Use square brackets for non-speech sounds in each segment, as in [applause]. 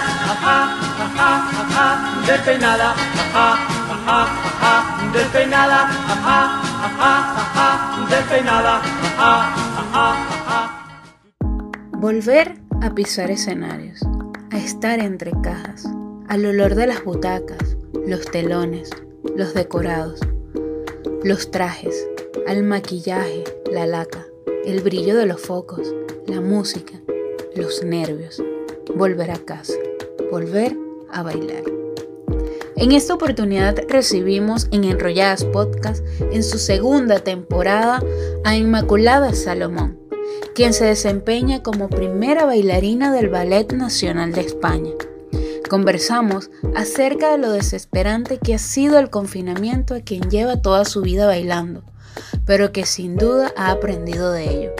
ajá, ajá, ajá, ajá, ajá, ajá, ajá, ajá, ajá. Volver a pisar escenarios, a estar entre cajas, al olor de las butacas, los telones, los decorados, los trajes, al maquillaje, la laca, el brillo de los focos, la música, los nervios, volver a casa, volver a bailar. En esta oportunidad recibimos en Enrolladas Podcast, en su segunda temporada, a Inmaculada Salomón, quien se desempeña como primera bailarina del Ballet Nacional de España. Conversamos acerca de lo desesperante que ha sido el confinamiento a quien lleva toda su vida bailando, pero que sin duda ha aprendido de ello.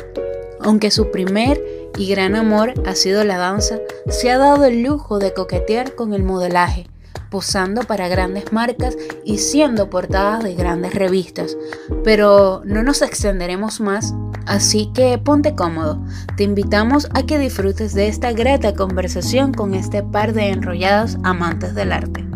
Aunque su primer y gran amor ha sido la danza, se ha dado el lujo de coquetear con el modelaje, posando para grandes marcas y siendo portadas de grandes revistas. Pero no nos extenderemos más, así que ponte cómodo. Te invitamos a que disfrutes de esta grata conversación con este par de enrollados amantes del arte.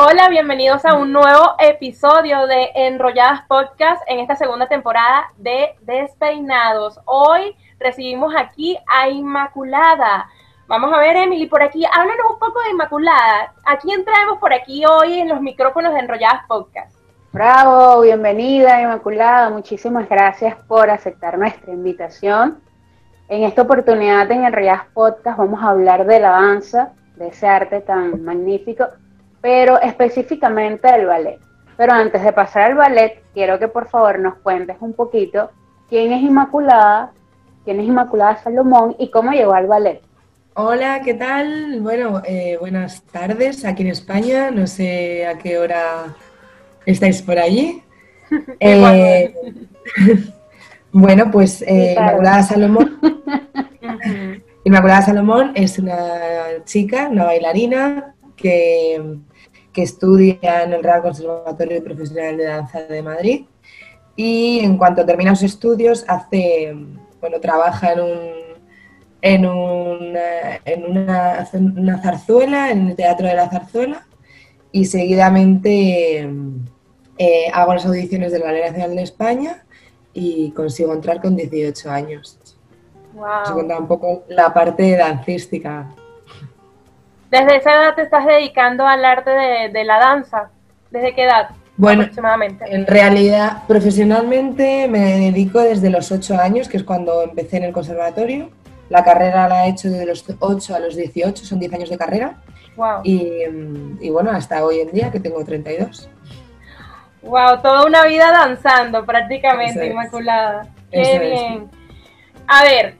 Hola, bienvenidos a un nuevo episodio de Enrolladas Podcast en esta segunda temporada de Despeinados. Hoy recibimos aquí a Inmaculada. Vamos a ver, Emily, por aquí, háblanos un poco de Inmaculada. ¿A quién traemos por aquí hoy en los micrófonos de Enrolladas Podcast? Bravo, bienvenida Inmaculada, muchísimas gracias por aceptar nuestra invitación. En esta oportunidad en Enrolladas Podcast vamos a hablar de la danza, de ese arte tan magnífico, pero específicamente del ballet. Pero antes de pasar al ballet, quiero que por favor nos cuentes un poquito quién es Inmaculada quién es Inmaculada Salomón y cómo llegó al ballet. Hola, ¿qué tal? Bueno, eh, buenas tardes aquí en España. No sé a qué hora estáis por allí. [laughs] Eh, [laughs] bueno, pues eh, Inmaculada Salomón. [laughs] Inmaculada Salomón es una chica, una bailarina que, que estudia en el Real Conservatorio Profesional de Danza de Madrid y en cuanto termina sus estudios hace bueno, trabaja en un, en, en una, una, zarzuela, en el Teatro de la Zarzuela, y seguidamente eh, hago las audiciones de la Ley Nacional de España y consigo entrar con 18 años. Wow. Os un poco la parte dancística. ¿Desde esa edad te estás dedicando al arte de, de la danza? ¿Desde qué edad? Bueno, en realidad, profesionalmente me dedico desde los 8 años, que es cuando empecé en el conservatorio. La carrera la he hecho desde los 8 a los 18, son 10 años de carrera. Wow. Y, bueno, hasta hoy en día que tengo 32. Wow, toda una vida danzando prácticamente, Inmaculada. Qué bien. A ver,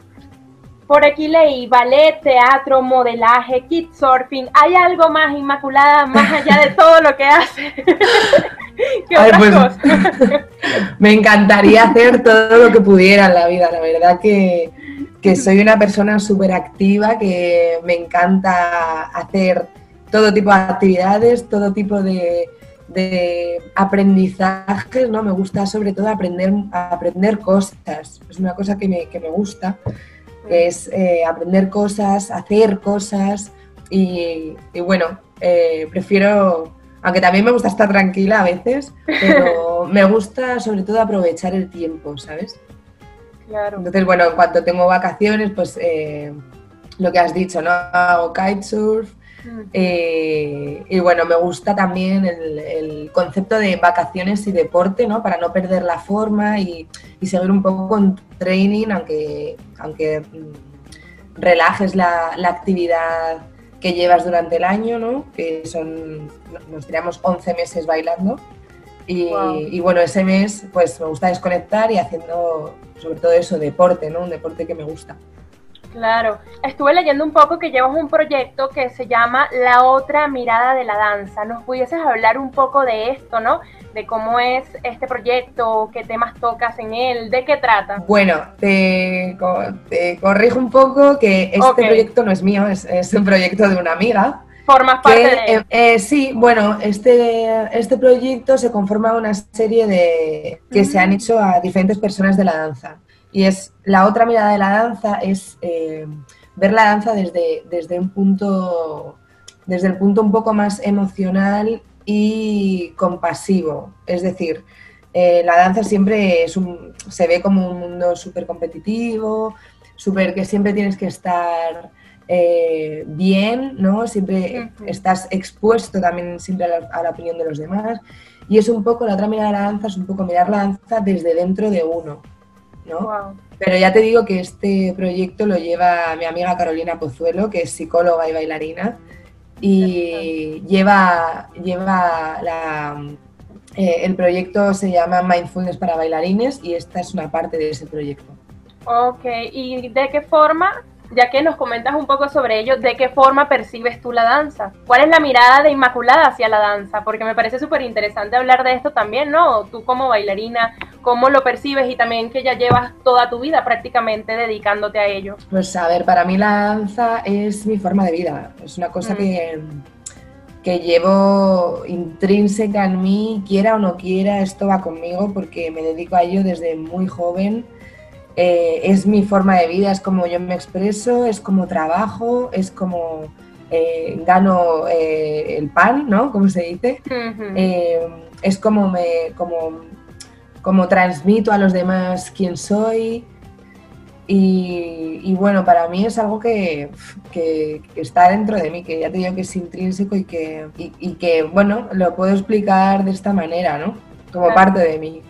por aquí leí ballet, teatro, modelaje, surfing. ¿Hay algo más, Inmaculada, más allá de todo lo que hace? [laughs] Pues, [laughs] me encantaría hacer todo lo que pudiera en la vida. La verdad que, soy una persona súper activa, que me encanta hacer todo tipo de actividades, todo tipo de, aprendizajes, ¿no? Me gusta sobre todo aprender, aprender cosas. Es una cosa que me, gusta, es eh, aprender cosas, hacer cosas y, bueno, eh, prefiero aunque también me gusta estar tranquila a veces, pero [laughs] me gusta sobre todo aprovechar el tiempo, ¿sabes? Claro. Entonces, bueno, en cuanto tengo vacaciones, pues eh, lo que has dicho, ¿no? Hago kitesurf. Eh, y bueno, me gusta también el, concepto de vacaciones y deporte, ¿no? Para no perder la forma y, seguir un poco con training, aunque, aunque mm, relajes la, la actividad que llevas durante el año, ¿no? Que son, nos tiramos 11 meses bailando. Y, bueno, ese mes pues me gusta desconectar y haciendo sobre todo eso, deporte, ¿no? Un deporte que me gusta. Claro, estuve leyendo un poco que llevas un proyecto que se llama La otra mirada de la danza. ¿Nos pudieses hablar un poco de esto, no? De cómo es este proyecto, qué temas tocas en él, de qué trata. Bueno, te, corrijo un poco que este proyecto no es mío, es, un proyecto de una amiga. Formas parte de eh, eh, sí, bueno, este, este proyecto se conforma de una serie de que se han hecho a diferentes personas de la danza. Y es la otra mirada de la danza es eh, ver la danza desde, desde un punto, desde el punto un poco más emocional y compasivo. Es decir, eh, la danza siempre es un, se ve como un mundo súper competitivo, súper que siempre tienes que estar eh, bien, ¿no? Siempre estás expuesto también siempre a la, opinión de los demás. Y es un poco, la otra mirada de la danza es un poco mirar la danza desde dentro de uno, ¿no? Pero ya te digo que este proyecto lo lleva mi amiga Carolina Pozuelo, que es psicóloga y bailarina, y lleva, lleva la, eh, el proyecto se llama Mindfulness para bailarines y esta es una parte de ese proyecto. Ok, ¿y de qué forma ya que nos comentas un poco sobre ello, ¿de qué forma percibes tú la danza? ¿Cuál es la mirada de Inmaculada hacia la danza? Porque me parece súper interesante hablar de esto también, ¿no? Tú como bailarina, ¿cómo lo percibes y también que ya llevas toda tu vida prácticamente dedicándote a ello? Pues a ver, para mí la danza es mi forma de vida, es una cosa mm. que, que llevo intrínseca en mí, quiera o no quiera, esto va conmigo porque me dedico a ello desde muy joven eh, es mi forma de vida, es como yo me expreso, es como trabajo, es como eh, gano eh, el pan, ¿no? Como se dice. es como me como, como transmito a los demás quién soy. Y, bueno, para mí es algo que, está dentro de mí, que ya te digo que es intrínseco y que, y, que bueno, lo puedo explicar de esta manera, ¿no? Como parte de mí.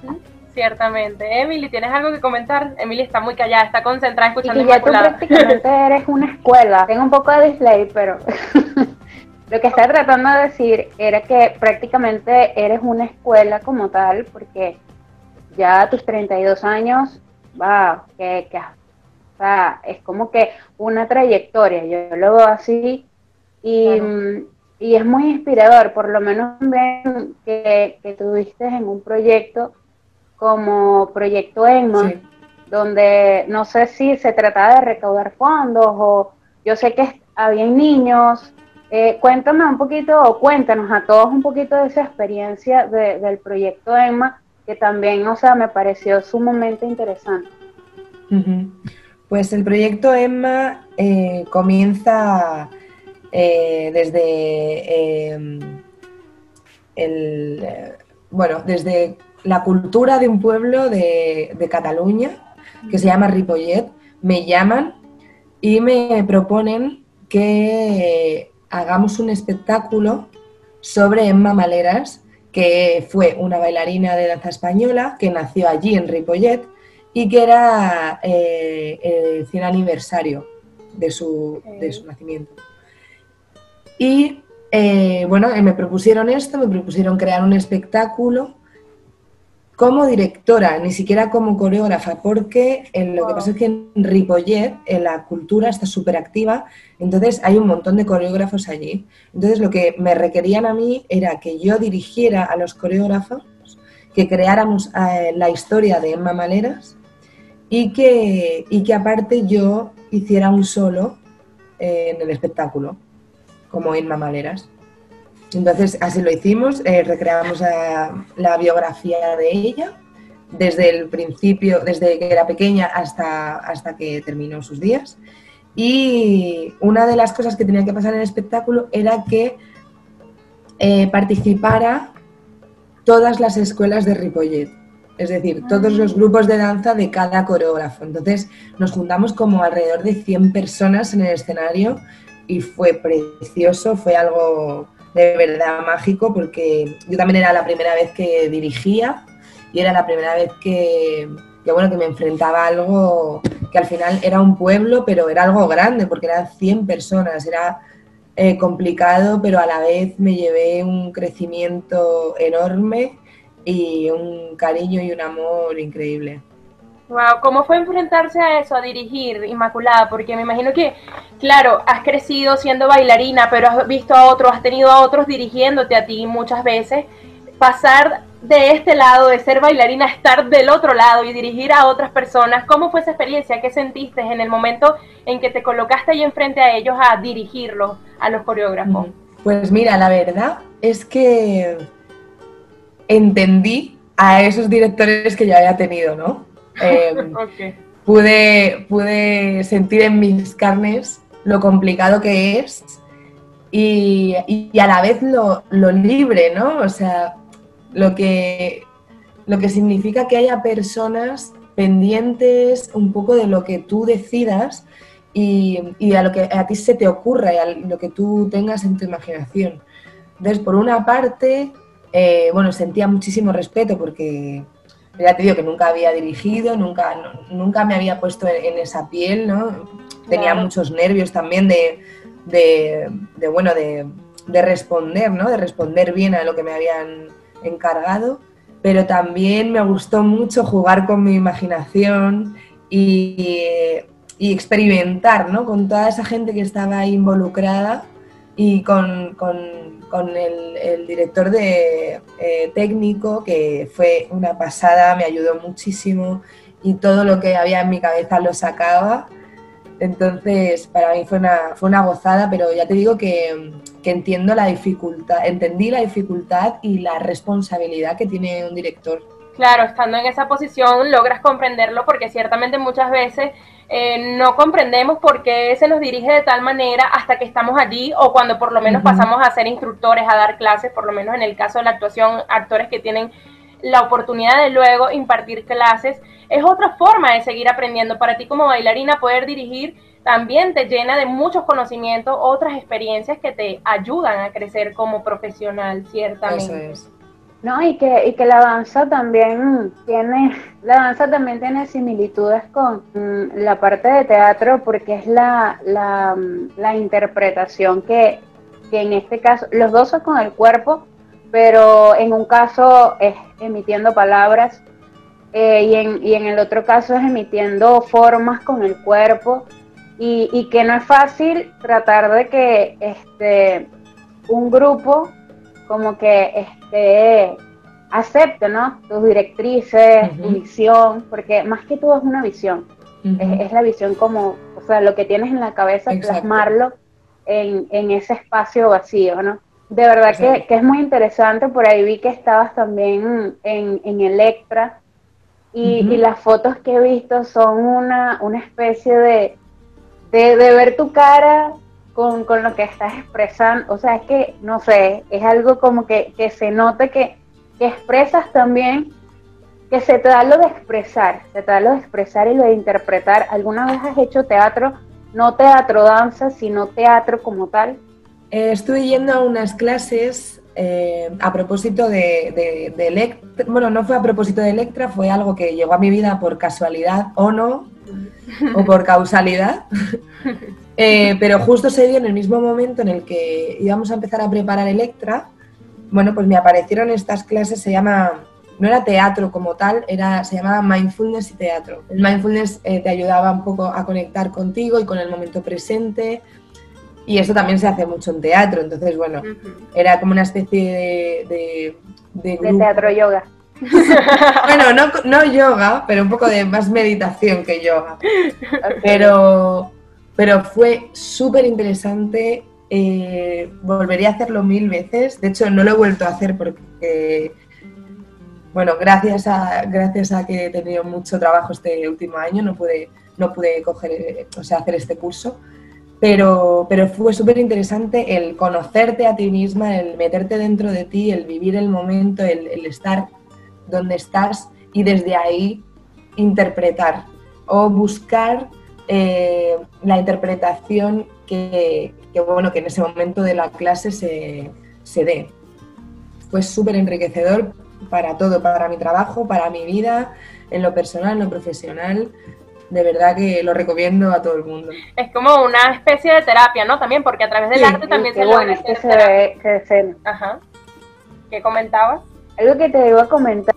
Ciertamente. Emily, ¿tienes algo que comentar? Emily está muy callada, está concentrada escuchando. Y ya tú prácticamente [laughs] eres una escuela. Tengo un poco de display, pero [laughs] lo que estaba tratando de decir era que prácticamente eres una escuela como tal, porque ya a tus 32 años, va, que, que o sea, es como que una trayectoria, yo lo veo así, y, y es muy inspirador, por lo menos ven que, que tuviste en un proyecto como Proyecto ENMA, donde no sé si se trataba de recaudar fondos o yo sé que había niños. Eh, cuéntame un poquito o cuéntanos a todos un poquito de esa experiencia del proyecto EMMA, que también, o sea, me pareció sumamente interesante. Pues el proyecto EMMA eh, comienza eh, desde el, bueno, desde la cultura de un pueblo de, Cataluña que se llama Ripollet. Me llaman y me proponen que hagamos un espectáculo sobre Emma Maleras, que fue una bailarina de danza española que nació allí en Ripollet y que era eh, el 100 aniversario de su, nacimiento. Y eh, bueno, me propusieron esto, me propusieron crear un espectáculo como directora, ni siquiera como coreógrafa, porque en lo que pasa es que en Ripollet en la cultura está súper activa, entonces hay un montón de coreógrafos allí. Entonces lo que me requerían a mí era que yo dirigiera a los coreógrafos, que creáramos eh, la historia de Emma Maleras y que, y que aparte yo hiciera un solo eh, en el espectáculo, como Emma Maleras. Entonces, así lo hicimos, eh, recreamos la biografía de ella desde el principio, desde que era pequeña hasta, hasta que terminó sus días. Y una de las cosas que tenía que pasar en el espectáculo era que eh, participara todas las escuelas de Ripollet, es decir, todos los grupos de danza de cada coreógrafo. Entonces nos juntamos como alrededor de 100 personas en el escenario y fue precioso, fue algo de verdad mágico porque yo también era la primera vez que dirigía y era la primera vez que, bueno, que me enfrentaba a algo que al final era un pueblo, pero era algo grande porque eran 100 personas, era eh, complicado, pero a la vez me llevé un crecimiento enorme y un cariño y un amor increíble. Wow, ¿cómo fue enfrentarse a eso, a dirigir Inmaculada? Porque me imagino que, claro, has crecido siendo bailarina, pero has visto a otros, has tenido a otros dirigiéndote a ti muchas veces. Pasar de este lado, de ser bailarina, a estar del otro lado y dirigir a otras personas, ¿cómo fue esa experiencia? ¿Qué sentiste en el momento en que te colocaste ahí enfrente a ellos a dirigirlos, a los coreógrafos? Pues mira, la verdad es que entendí a esos directores que ya había tenido, ¿no? Em, [laughs] pude, pude sentir en mis carnes lo complicado que es y, y a la vez lo, lo, libre, ¿no? O sea, lo que, lo que significa que haya personas pendientes un poco de lo que tú decidas y, y, a lo que a ti se te ocurra y a lo que tú tengas en tu imaginación. Entonces, por una parte, eh, bueno, sentía muchísimo respeto porque ya te digo que nunca había dirigido, nunca, nunca me había puesto en, esa piel, ¿no? Tenía muchos nervios también de, de, bueno, de, de, responder, ¿no? De responder bien a lo que me habían encargado, pero también me gustó mucho jugar con mi imaginación y, y experimentar, ¿no? Con toda esa gente que estaba involucrada y con, con, con el, el, director de eh, técnico, que fue una pasada, me ayudó muchísimo y todo lo que había en mi cabeza lo sacaba. Entonces, para mí fue una, fue una gozada, pero ya te digo que, que entiendo la dificultad, entendí la dificultad y la responsabilidad que tiene un director. Claro, estando en esa posición logras comprenderlo porque ciertamente muchas veces eh, no comprendemos por qué se nos dirige de tal manera hasta que estamos allí o cuando por lo menos pasamos a ser instructores, a dar clases, por lo menos en el caso de la actuación, actores que tienen la oportunidad de luego impartir clases, es otra forma de seguir aprendiendo. Para ti como bailarina poder dirigir también te llena de muchos conocimientos, otras experiencias que te ayudan a crecer como profesional, ciertamente. No, y que, y que la danza también tiene, la danza también tiene similitudes con mm, la parte de teatro porque es la, la, mm, la interpretación que, que, en este caso, los dos son con el cuerpo, pero en un caso es emitiendo palabras eh, y, en, y en el otro caso es emitiendo formas con el cuerpo. Y, y que no es fácil tratar de que este, un grupo como que este, acepte, ¿no? Tus directrices, tu visión, porque más que todo es una visión. es, la visión como, o sea, lo que tienes en la cabeza, plasmarlo en, en, ese espacio vacío, ¿no? De verdad que, que, es muy interesante, por ahí vi que estabas también en, en Electra y, y, las fotos que he visto son una, una especie de, de, de ver tu cara con, con, lo que estás expresando. O sea, es que, no sé, es algo como que, que se note que, que, expresas también, que se te da lo de expresar, se te da lo de expresar y lo de interpretar. ¿Alguna vez has hecho teatro? No teatro danza, sino teatro como tal. Eh, estuve yendo a unas clases eh, a propósito de, de, de Electra. Bueno, no fue a propósito de Electra, fue algo que llegó a mi vida por casualidad o no, o por causalidad. [laughs] Eh, pero justo se dio en el mismo momento en el que íbamos a empezar a preparar Electra, bueno, pues me aparecieron estas clases, se llama, no era teatro como tal, era, se llamaba mindfulness y teatro. El mindfulness eh, te ayudaba un poco a conectar contigo y con el momento presente, y eso también se hace mucho en teatro, entonces, bueno, era como una especie de... De, de, teatro yoga. [laughs] bueno, no, no yoga, pero un poco de más meditación que yoga. Pero pero fue súper interesante. Eh, volvería a hacerlo mil veces. De hecho, no lo he vuelto a hacer porque, bueno, gracias a, gracias a que he tenido mucho trabajo este último año, no pude, no pude coger, o sea, hacer este curso. Pero, pero fue súper interesante el conocerte a ti misma, el meterte dentro de ti, el vivir el momento, el, el estar donde estás y desde ahí interpretar o buscar eh, la interpretación que, bueno, que en ese momento de la clase se, se dé. Fue súper enriquecedor para todo, para mi trabajo, para mi vida, en lo personal, en lo profesional. De verdad que lo recomiendo a todo el mundo. Es como una especie de terapia, ¿no? También, porque a través del arte también se bueno, es que se ve, que se... Ajá. ¿Qué comentabas? Algo que te iba a comentar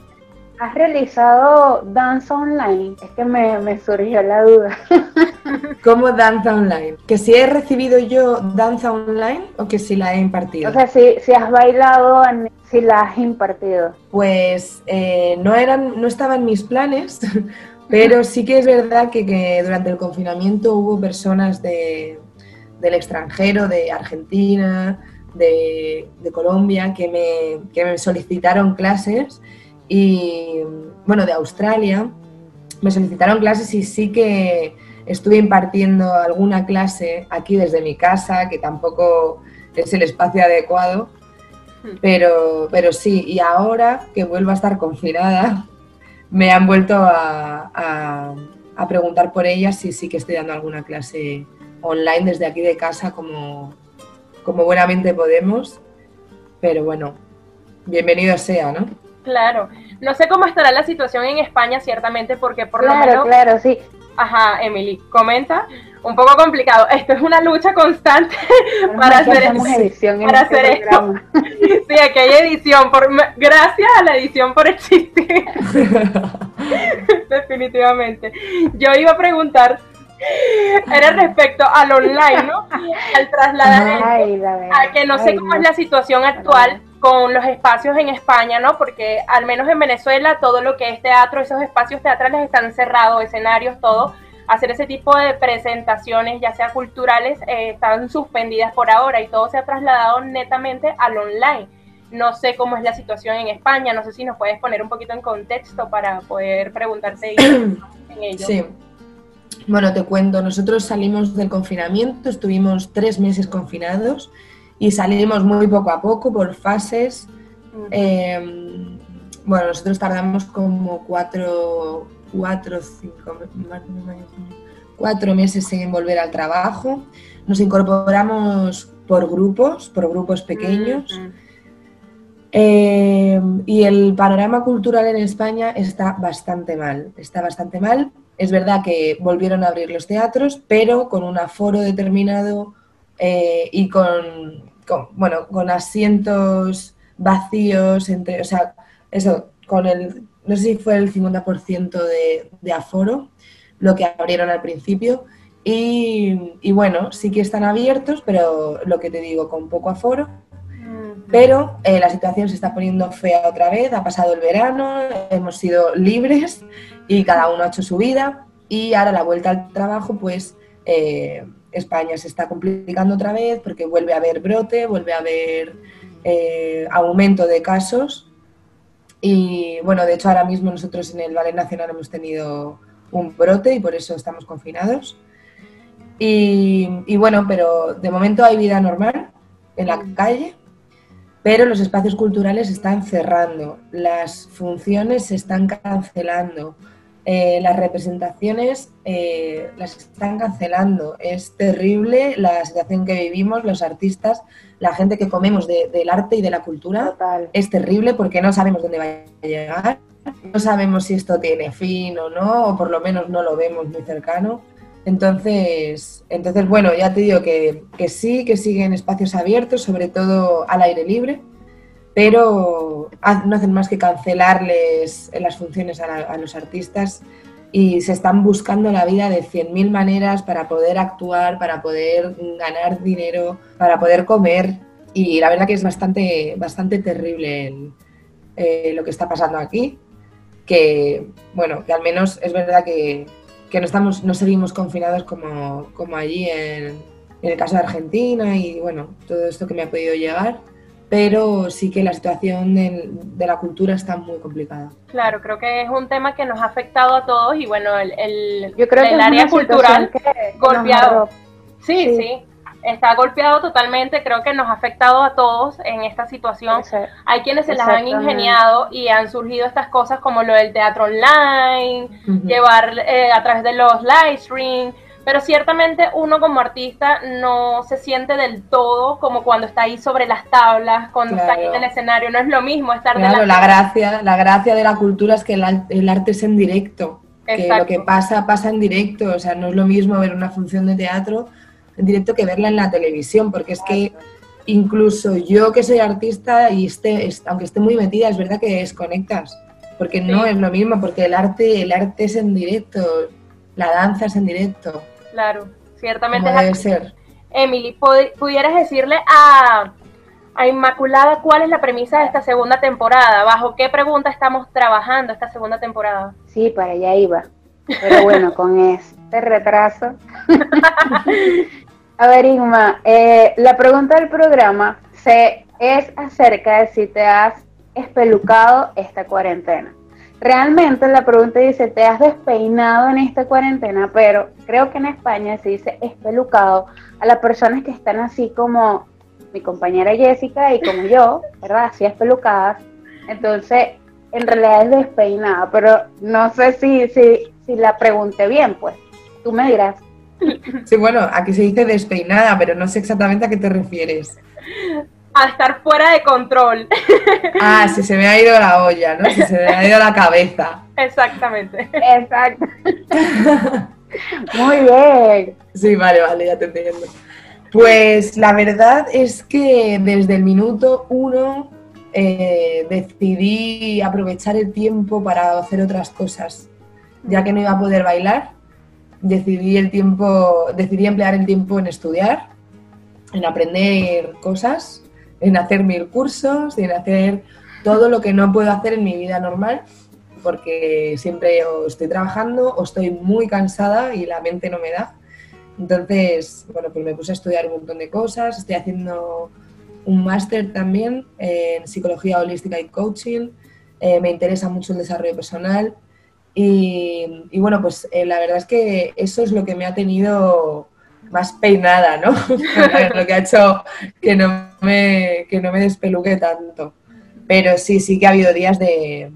¿Has realizado danza online? Es que me, me surgió la duda. [laughs] ¿Cómo danza online? ¿Que si he recibido yo danza online o que si la he impartido? O sea, si, si has bailado, si la has impartido. Pues eh, no, eran, no estaban mis planes, [laughs] pero sí que es verdad que, que durante el confinamiento hubo personas de, del extranjero, de Argentina, de, de Colombia, que me, que me solicitaron clases y bueno, de Australia me solicitaron clases y sí que estuve impartiendo alguna clase aquí desde mi casa, que tampoco es el espacio adecuado, pero, pero sí, y ahora que vuelvo a estar confinada, [laughs] me han vuelto a, a, preguntar por ellas si sí que estoy dando alguna clase online desde aquí de casa como, como buenamente podemos. Pero bueno, bienvenido sea, ¿no? Claro. No sé cómo estará la situación en España, ciertamente, porque por lo menos... Claro, sí. Ajá, Emily, comenta. Un poco complicado. Esto es una lucha constante [laughs] para hacer, edición para hacer esto. [laughs] Sí, aquí hay edición. Por, gracias a la edición por existir. [laughs] Definitivamente. Yo iba a preguntar era respecto al online, ¿no? Al trasladar a que no sé cómo es la situación actual con los espacios en España, ¿no? Porque al menos en Venezuela todo lo que es teatro, esos espacios teatrales están cerrados, escenarios, todo. Hacer ese tipo de presentaciones, ya sea culturales, eh, están suspendidas por ahora y todo se ha trasladado netamente al online. No sé cómo es la situación en España, no sé si nos puedes poner un poquito en contexto para poder preguntarte [clears throat] en ello. Sí, bueno, te cuento, nosotros salimos del confinamiento, estuvimos tres meses confinados y salimos muy poco a poco por fases. Em, bueno, nosotros tardamos como cuatro, cuatro, cinco, cuatro meses en volver al trabajo. Nos incorporamos por grupos, por grupos pequeños. Em, y el panorama cultural en España está bastante mal, está bastante mal es verdad que volvieron a abrir los teatros, pero con un aforo determinado eh, y con, bueno, con asientos vacíos, entre, o sea, eso, con el, no sé si fue el 50% de, de aforo, lo que abrieron al principio. Y, bueno, sí que están abiertos, pero lo que te digo, con poco aforo. Pero eh, la situación se está poniendo fea otra vez, ha pasado el verano, hemos sido libres y cada uno ha hecho su vida y ahora la vuelta al trabajo, pues eh, España se está complicando otra vez porque vuelve a haber brote, vuelve a haber eh, aumento de casos y bueno, de hecho ahora mismo nosotros en el Ballet Nacional hemos tenido un brote y por eso estamos confinados. Y, y bueno, pero de momento hay vida normal en la calle, pero los espacios culturales están cerrando, las funciones se están cancelando, eh, las representaciones eh, las están cancelando. Es terrible la situación que vivimos, los artistas, la gente que comemos del arte y de la cultura. Es terrible porque no sabemos dónde va a llegar, no sabemos si esto tiene fin o no, o por lo menos no lo vemos muy cercano. Entonces, entonces bueno, ya te digo que, que sí, que siguen espacios abiertos, sobre todo al aire libre pero no hacen más que cancelarles las funciones a, los artistas y se están buscando la vida de 100.000 maneras para poder actuar, para poder ganar dinero, para poder comer. Y la verdad que es bastante, bastante terrible eh, lo que está pasando aquí. Que, bueno, que al menos es verdad que, que no, estamos, no seguimos confinados como, como allí en, en el caso de Argentina y, bueno, todo esto que me ha podido llegar pero sí que la situación de, la cultura está muy complicada. Claro, creo que es un tema que nos ha afectado a todos y bueno, el, Yo creo el que área cultural golpeado. Sí, sí, está golpeado totalmente, creo que nos ha afectado a todos en esta situación. Hay quienes se las han ingeniado y han surgido estas cosas como lo del teatro online, llevar eh, a través de los live streams pero ciertamente uno como artista no se siente del todo como cuando está ahí sobre las tablas, cuando está ahí en el escenario, no es lo mismo estar claro, la gracia, la gracia de la cultura es que el, arte es en directo, que lo que pasa pasa en directo, o sea, no es lo mismo ver una función de teatro en directo que verla en la televisión, porque es que incluso yo que soy artista y esté, aunque esté muy metida, es verdad que desconectas, porque no es lo mismo, porque el arte, el arte es en directo, la danza es en directo. Claro, ciertamente. Debe ser. Emily, ¿pudieras decirle a, a Inmaculada cuál es la premisa de esta segunda temporada? ¿Bajo qué pregunta estamos trabajando esta segunda temporada? Sí, para allá iba. Pero bueno, [laughs] con este retraso. [laughs] a ver, Inma, eh, la pregunta del programa se, es acerca de si te has espelucado esta cuarentena. Realmente la pregunta dice, ¿te has despeinado en esta cuarentena? Pero creo que en España se dice espelucado a las personas que están así como mi compañera Jessica y como yo, ¿verdad? Así espelucadas. Entonces, en realidad es despeinada, pero no sé si, si, si la pregunté bien, pues. Tú me dirás. Sí, bueno, aquí se dice despeinada, pero no sé exactamente a qué te refieres. A estar fuera de control. [laughs] Ah, si se me ha ido la olla, ¿no? Si se me ha ido la cabeza. Exactamente. Exacto. [laughs] Muy bien. Sí, vale, vale, ya te entiendo. Pues la verdad es que desde el minuto uno eh, decidí aprovechar el tiempo para hacer otras cosas. Ya que no iba a poder bailar, decidí el tiempo, decidí emplear el tiempo en estudiar, en aprender cosas, en hacer mil cursos, en hacer todo lo que no puedo hacer en mi vida normal, porque siempre estoy trabajando o estoy muy cansada y la mente no me da. Entonces, bueno, pues me puse a estudiar un montón de cosas, estoy haciendo un máster también en psicología holística y coaching, eh, me interesa mucho el desarrollo personal y, y bueno, pues eh, la verdad es que eso es lo que me ha tenido más peinada, ¿no? [laughs] lo que ha hecho que no me, que no me despeluque tanto. Pero sí, sí que ha habido días de,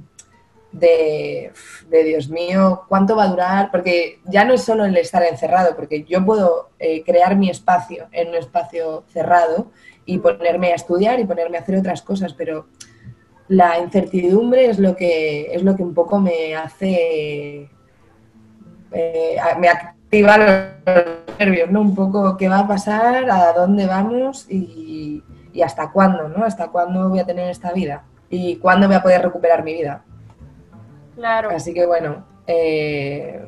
de, de, Dios mío, ¿cuánto va a durar? Porque ya no es solo el estar encerrado, porque yo puedo eh, crear mi espacio en un espacio cerrado y ponerme a estudiar y ponerme a hacer otras cosas, pero la incertidumbre es lo que, es lo que un poco me hace, eh, me activa los nervios, ¿no? Un poco qué va a pasar, a dónde vamos y, y hasta cuándo, ¿no? Hasta cuándo voy a tener esta vida y cuándo voy a poder recuperar mi vida. Claro. Así que bueno, eh,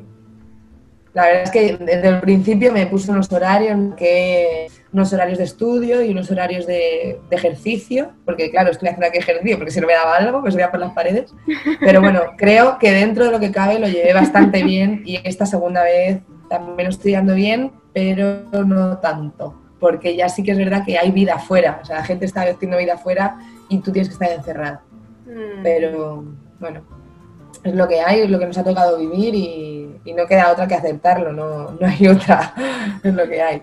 la verdad es que desde el principio me puse unos horarios, que, unos horarios de estudio y unos horarios de, de, ejercicio, porque claro, estoy haciendo aquí ejercicio, porque si no me daba algo, pues veía por las paredes. [laughs] Pero bueno, creo que dentro de lo que cabe lo llevé bastante bien y esta segunda vez también lo estoy dando bien, pero no tanto, porque ya sí que es verdad que hay vida afuera, o sea, la gente está haciendo vida afuera y tú tienes que estar encerrado. Mm. Pero bueno, es lo que hay, es lo que nos ha tocado vivir y, y no queda otra que aceptarlo, no, no, hay otra, [laughs] es lo que hay.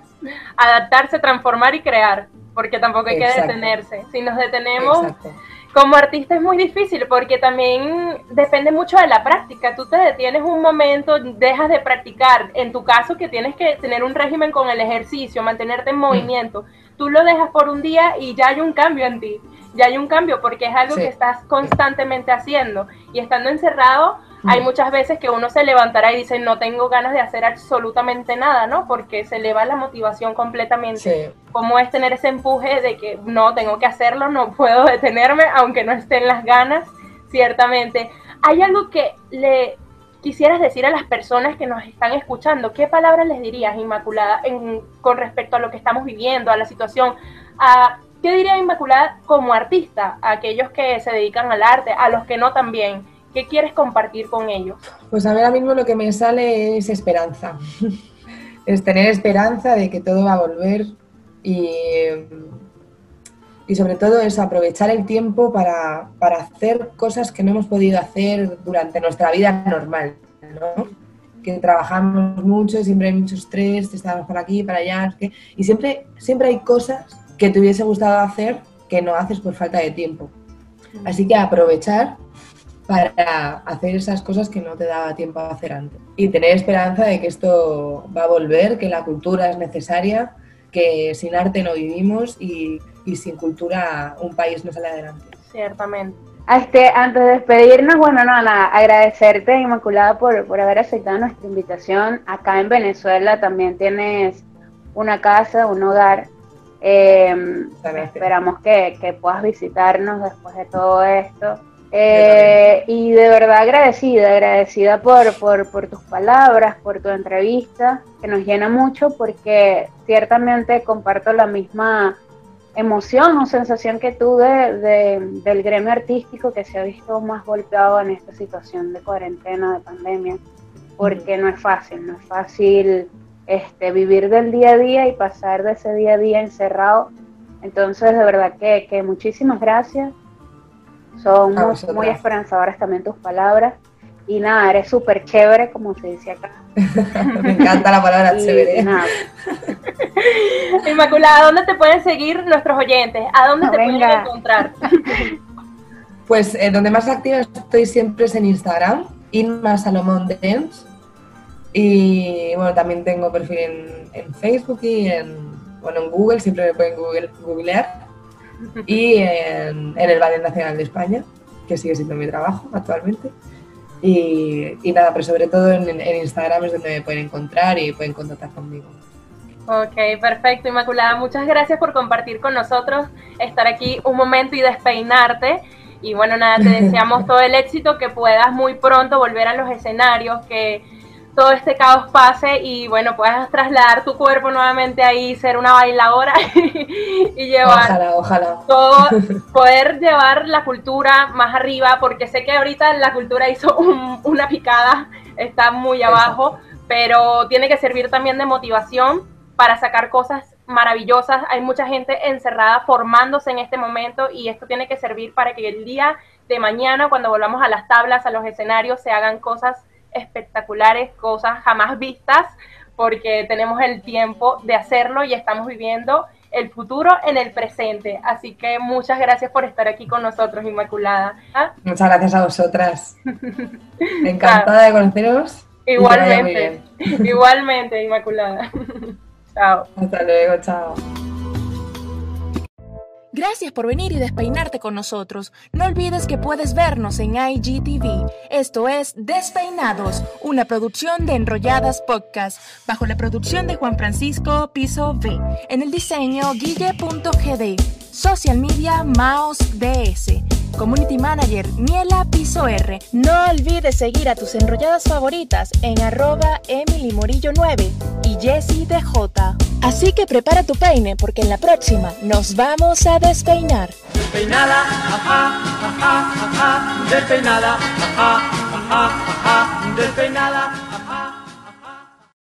Adaptarse, transformar y crear, porque tampoco hay Exacto. que detenerse. Si nos detenemos, Exacto. Como artista es muy difícil, porque también depende mucho de la práctica. Tú te detienes un momento, dejas de practicar, en tu caso que tienes que tener un régimen con el ejercicio, mantenerte en movimiento, mm. tú lo dejas por un día y ya hay un cambio en ti ya hay un cambio porque es algo sí. que estás constantemente haciendo y estando encerrado. Hay muchas veces que uno se levantará y dice no tengo ganas de hacer absolutamente nada, ¿no? Porque se eleva la motivación completamente. Sí. Como es tener ese empuje de que no, tengo que hacerlo, no puedo detenerme, aunque no estén las ganas, ciertamente. Hay algo que le quisieras decir a las personas que nos están escuchando? ¿Qué palabras les dirías, Inmaculada, en, con respecto a lo que estamos viviendo, a la situación, a ¿Qué diría Inmaculada como artista a aquellos que se dedican al arte, a los que no también? ¿Qué quieres compartir con ellos? Pues a mí ahora mismo lo que me sale es esperanza. [laughs] es tener esperanza de que todo va a volver y, y sobre todo es aprovechar el tiempo para, para, hacer cosas que no hemos podido hacer durante nuestra vida normal, ¿no? que trabajamos mucho, siempre hay mucho estrés, estamos para aquí, para allá, y siempre, siempre hay cosas que te hubiese gustado hacer que no haces por falta de tiempo. Así que aprovechar para hacer esas cosas que no te daba tiempo a hacer antes. Y tener esperanza de que esto va a volver, que la cultura es necesaria, que sin arte no vivimos y, y sin cultura un país no sale adelante. Ciertamente. Este, antes de despedirnos, bueno, no, nada, agradecerte, Inmaculada, por, por haber aceptado nuestra invitación. Acá en Venezuela también tienes una casa, un hogar eh, esperamos que, que, puedas visitarnos después de todo esto. Eh, y de verdad agradecida, agradecida por, por, por, tus palabras, por tu entrevista, que nos llena mucho porque ciertamente comparto la misma emoción o sensación que tú de, de, del gremio artístico que se ha visto más golpeado en esta situación de cuarentena, de pandemia, porque no es fácil, no es fácil este, vivir del día a día y pasar de ese día a día encerrado. Entonces, de verdad que, que muchísimas gracias. Son A muy, muy esperanzadoras también tus palabras. Y nada, eres súper chévere, como se dice acá. [laughs] Me encanta la palabra chévere. [laughs] Inmaculada, ¿dónde te pueden seguir nuestros oyentes? ¿A dónde No, te pueden venga. encontrar? [laughs] Pues eh, donde más activa estoy siempre es en Instagram, Inma Salomón Dance. Y bueno, también tengo perfil en, en Facebook y en, bueno, en Google, siempre me pueden google, googlear. [laughs] Y en, en el Ballet Nacional de España, que sigue siendo mi trabajo actualmente. Y, y nada, pero sobre todo en, en Instagram es donde me pueden encontrar y pueden contactar conmigo. Ok, perfecto, Inmaculada. Muchas gracias por compartir con nosotros, estar aquí un momento y despeinarte. Y bueno, nada, te [laughs] deseamos todo el éxito, que puedas muy pronto volver a los escenarios, que todo este caos pase y bueno, puedas trasladar tu cuerpo nuevamente ahí, ser una bailadora [laughs] y llevar Ojalá, ojalá. todo, [laughs] poder llevar la cultura más arriba, porque sé que ahorita la cultura hizo un- una picada, está muy abajo, pero tiene que servir también de motivación para sacar cosas maravillosas. Hay mucha gente encerrada formándose en este momento y esto tiene que servir para que el día de mañana, cuando volvamos a las tablas, a los escenarios, se hagan cosas espectaculares, cosas jamás vistas, porque tenemos el tiempo de hacerlo y estamos viviendo el futuro en el presente. Así que muchas gracias por estar aquí con nosotros, Inmaculada. ¿Ah? Muchas gracias a vosotras. [laughs] Encantada de conoceros. Igualmente, igualmente, Inmaculada. [laughs] Chao. Hasta luego, chao. Gracias por venir y despeinarte con nosotros. No olvides que puedes vernos en IGTV. Esto es Despeinados, una producción de Enrolladas Podcast, bajo la producción de Juan Francisco Piso V. En el diseño Guille.gd. Social Media Maos DS. Community Manager Miela Piso R. No olvides seguir a tus enrolladas favoritas en arroba Emily Morillo 9 y Jessie DJ. Así que prepara tu peine porque en la próxima nos vamos a despeinar. Despeinada, ajá, ajá, ajá, despeinada, ajá, ajá, ajá, despeinada,